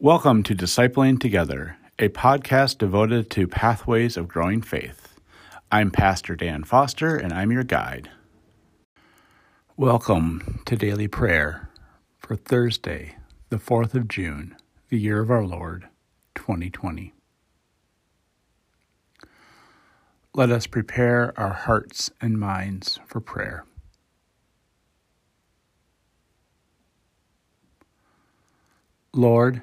Welcome to Discipling Together, a podcast devoted to pathways of growing faith. I'm Pastor Dan Foster, and I'm your guide. Welcome to daily prayer for Thursday, the 4th of June, the year of our Lord, 2020. Let us prepare our hearts and minds for prayer. Lord,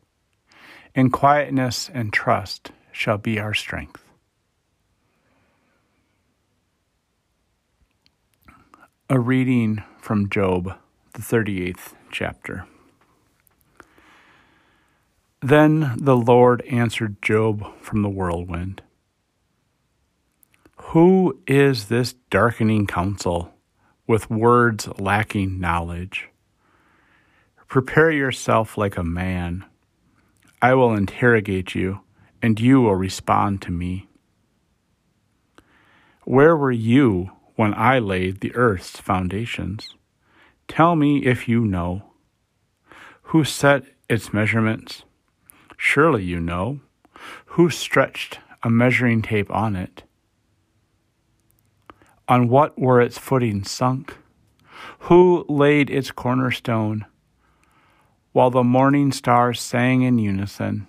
and quietness and trust shall be our strength. A reading from Job, the 38th chapter. Then the Lord answered Job from the whirlwind Who is this darkening counsel with words lacking knowledge? Prepare yourself like a man I will interrogate you, and you will respond to me. Where were you when I laid the earth's foundations? Tell me if you know. Who set its measurements? Surely you know. Who stretched a measuring tape on it? On what were its footings sunk? Who laid its cornerstone? While the morning stars sang in unison,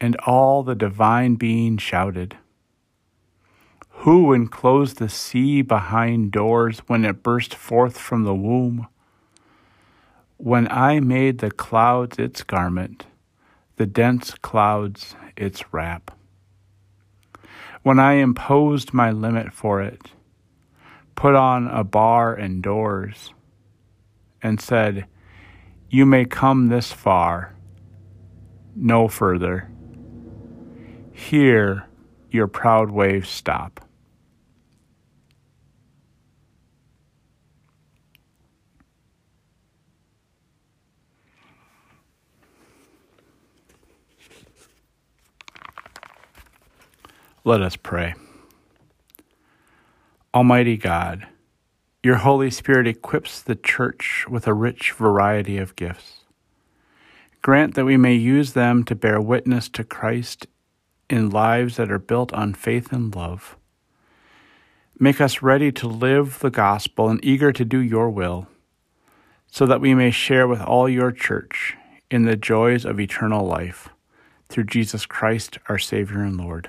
and all the divine being shouted. Who enclosed the sea behind doors when it burst forth from the womb? When I made the clouds its garment, the dense clouds its wrap. When I imposed my limit for it, put on a bar and doors, and said, you may come this far, no further. Here your proud waves stop. Let us pray. Almighty God, your Holy Spirit equips the church with a rich variety of gifts. Grant that we may use them to bear witness to Christ in lives that are built on faith and love. Make us ready to live the gospel and eager to do your will, so that we may share with all your church in the joys of eternal life through Jesus Christ, our Savior and Lord.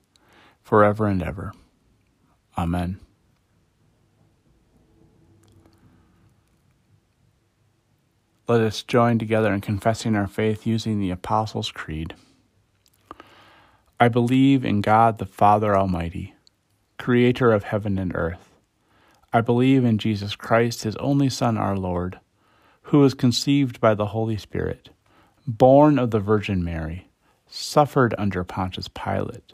forever and ever. Amen. Let us join together in confessing our faith using the Apostles' Creed. I believe in God the Father Almighty, creator of heaven and earth. I believe in Jesus Christ, his only Son, our Lord, who was conceived by the Holy Spirit, born of the Virgin Mary, suffered under Pontius Pilate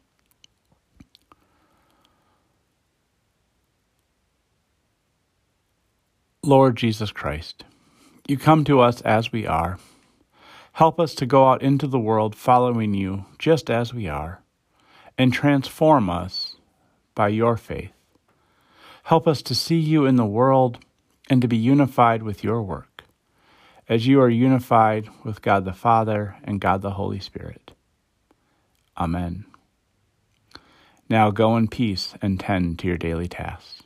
Lord Jesus Christ, you come to us as we are. Help us to go out into the world following you just as we are, and transform us by your faith. Help us to see you in the world and to be unified with your work, as you are unified with God the Father and God the Holy Spirit. Amen. Now go in peace and tend to your daily tasks.